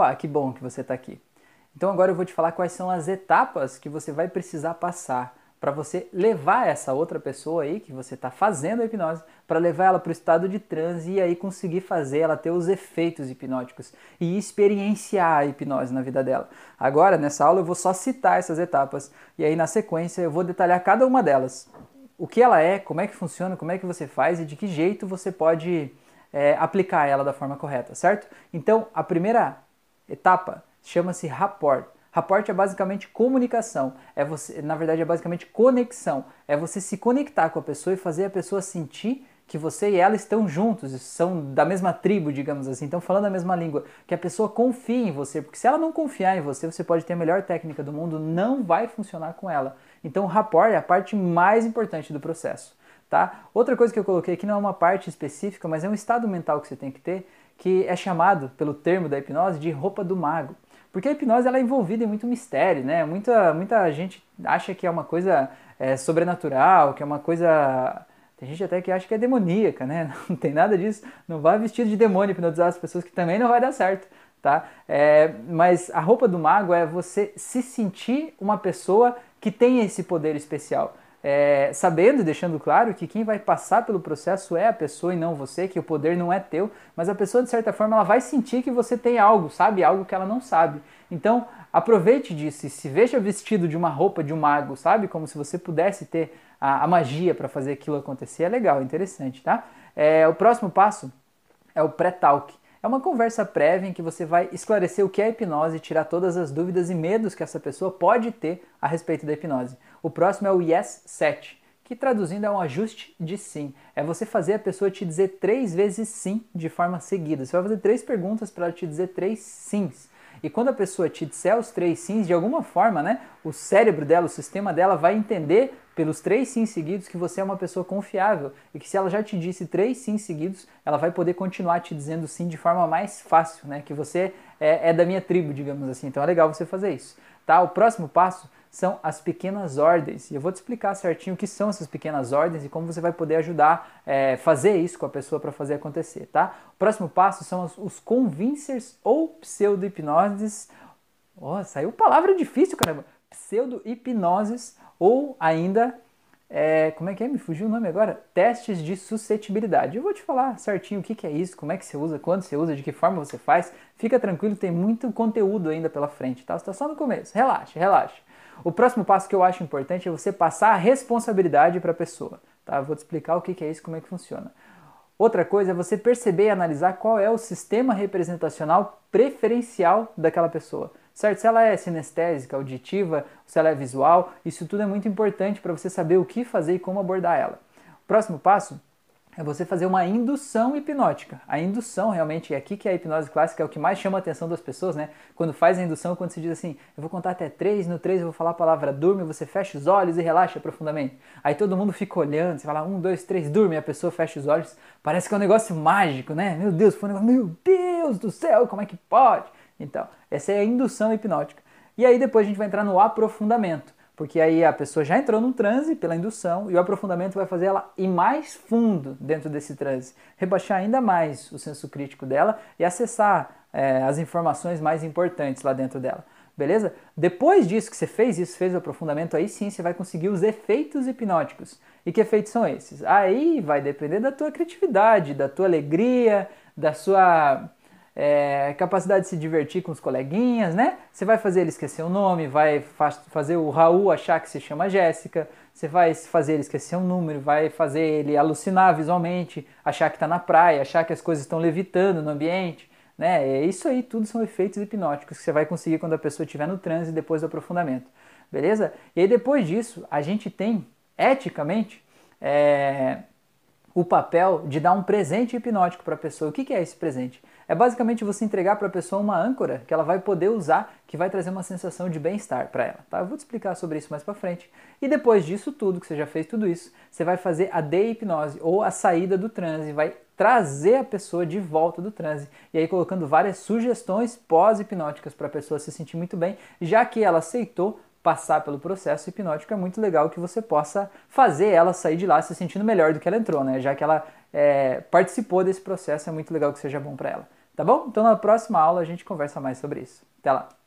Opa, que bom que você está aqui. Então agora eu vou te falar quais são as etapas que você vai precisar passar para você levar essa outra pessoa aí que você está fazendo a hipnose, para levar ela para o estado de transe e aí conseguir fazer ela ter os efeitos hipnóticos e experienciar a hipnose na vida dela. Agora, nessa aula, eu vou só citar essas etapas e aí na sequência eu vou detalhar cada uma delas. O que ela é, como é que funciona, como é que você faz e de que jeito você pode é, aplicar ela da forma correta, certo? Então, a primeira etapa chama-se rapport. Rapport é basicamente comunicação, é você, na verdade é basicamente conexão, é você se conectar com a pessoa e fazer a pessoa sentir que você e ela estão juntos, são da mesma tribo, digamos assim, estão falando a mesma língua, que a pessoa confie em você, porque se ela não confiar em você, você pode ter a melhor técnica do mundo, não vai funcionar com ela. Então, o rapport é a parte mais importante do processo, tá? Outra coisa que eu coloquei aqui não é uma parte específica, mas é um estado mental que você tem que ter, que é chamado pelo termo da hipnose de roupa do mago. Porque a hipnose ela é envolvida em muito mistério, né? Muita, muita gente acha que é uma coisa é, sobrenatural, que é uma coisa. Tem gente até que acha que é demoníaca, né? Não tem nada disso. Não vai vestido de demônio hipnotizar as pessoas, que também não vai dar certo, tá? É, mas a roupa do mago é você se sentir uma pessoa que tem esse poder especial é, sabendo e deixando claro que quem vai passar pelo processo é a pessoa e não você, que o poder não é teu, mas a pessoa, de certa forma, ela vai sentir que você tem algo, sabe? Algo que ela não sabe. Então, aproveite disso e se veja vestido de uma roupa de um mago, sabe? Como se você pudesse ter a, a magia para fazer aquilo acontecer. É legal, interessante, tá? É, o próximo passo é o pré-talk. É uma conversa prévia em que você vai esclarecer o que é hipnose e tirar todas as dúvidas e medos que essa pessoa pode ter a respeito da hipnose. O próximo é o Yes 7, que traduzindo é um ajuste de sim. É você fazer a pessoa te dizer três vezes sim de forma seguida. Você vai fazer três perguntas para ela te dizer três sims. E quando a pessoa te disser os três sims, de alguma forma, né, o cérebro dela, o sistema dela vai entender pelos três sims seguidos que você é uma pessoa confiável e que se ela já te disse três sims seguidos, ela vai poder continuar te dizendo sim de forma mais fácil, né, que você é, é da minha tribo, digamos assim. Então é legal você fazer isso, tá? O próximo passo são as pequenas ordens. E eu vou te explicar certinho o que são essas pequenas ordens e como você vai poder ajudar a é, fazer isso com a pessoa para fazer acontecer, tá? O próximo passo são os, os convincers ou pseudo-hipnoses. Oh, saiu palavra difícil, caramba! Pseudo-hipnoses ou ainda é, como é que é? Me fugiu o nome agora? Testes de suscetibilidade. Eu vou te falar certinho o que, que é isso, como é que você usa, quando você usa, de que forma você faz. Fica tranquilo, tem muito conteúdo ainda pela frente, tá? Você está só no começo. Relaxa, relaxa. O próximo passo que eu acho importante é você passar a responsabilidade para a pessoa. Tá? Vou te explicar o que é isso, como é que funciona. Outra coisa é você perceber e analisar qual é o sistema representacional preferencial daquela pessoa. Certo? Se ela é sinestésica, auditiva, se ela é visual, isso tudo é muito importante para você saber o que fazer e como abordar ela. O próximo passo é você fazer uma indução hipnótica. A indução realmente é aqui que é a hipnose clássica é o que mais chama a atenção das pessoas, né? Quando faz a indução, quando se diz assim, eu vou contar até três, no três eu vou falar a palavra durme, você fecha os olhos e relaxa profundamente. Aí todo mundo fica olhando, você fala um, dois, três, durme, e a pessoa fecha os olhos. Parece que é um negócio mágico, né? Meu Deus, foi um negócio, meu Deus do céu, como é que pode? Então, essa é a indução hipnótica. E aí depois a gente vai entrar no aprofundamento porque aí a pessoa já entrou num transe pela indução e o aprofundamento vai fazer ela ir mais fundo dentro desse transe, rebaixar ainda mais o senso crítico dela e acessar é, as informações mais importantes lá dentro dela. Beleza? Depois disso que você fez isso, fez o aprofundamento, aí sim você vai conseguir os efeitos hipnóticos. E que efeitos são esses? Aí vai depender da tua criatividade, da tua alegria, da sua é, capacidade de se divertir com os coleguinhas, né? Você vai fazer ele esquecer o nome, vai fazer o Raul achar que se chama Jéssica, você vai fazer ele esquecer um número, vai fazer ele alucinar visualmente, achar que está na praia, achar que as coisas estão levitando no ambiente, né? É isso aí, tudo são efeitos hipnóticos que você vai conseguir quando a pessoa estiver no transe depois do aprofundamento, beleza? E aí depois disso, a gente tem, eticamente, é, o papel de dar um presente hipnótico para a pessoa. O que, que é esse presente? É basicamente você entregar para a pessoa uma âncora que ela vai poder usar, que vai trazer uma sensação de bem-estar para ela. Tá? Eu vou te explicar sobre isso mais para frente. E depois disso tudo, que você já fez tudo isso, você vai fazer a de-hipnose ou a saída do transe, vai trazer a pessoa de volta do transe. E aí colocando várias sugestões pós-hipnóticas para a pessoa se sentir muito bem, já que ela aceitou passar pelo processo hipnótico, é muito legal que você possa fazer ela sair de lá se sentindo melhor do que ela entrou, né? Já que ela é, participou desse processo, é muito legal que seja bom para ela. Tá bom? Então na próxima aula a gente conversa mais sobre isso. Até lá!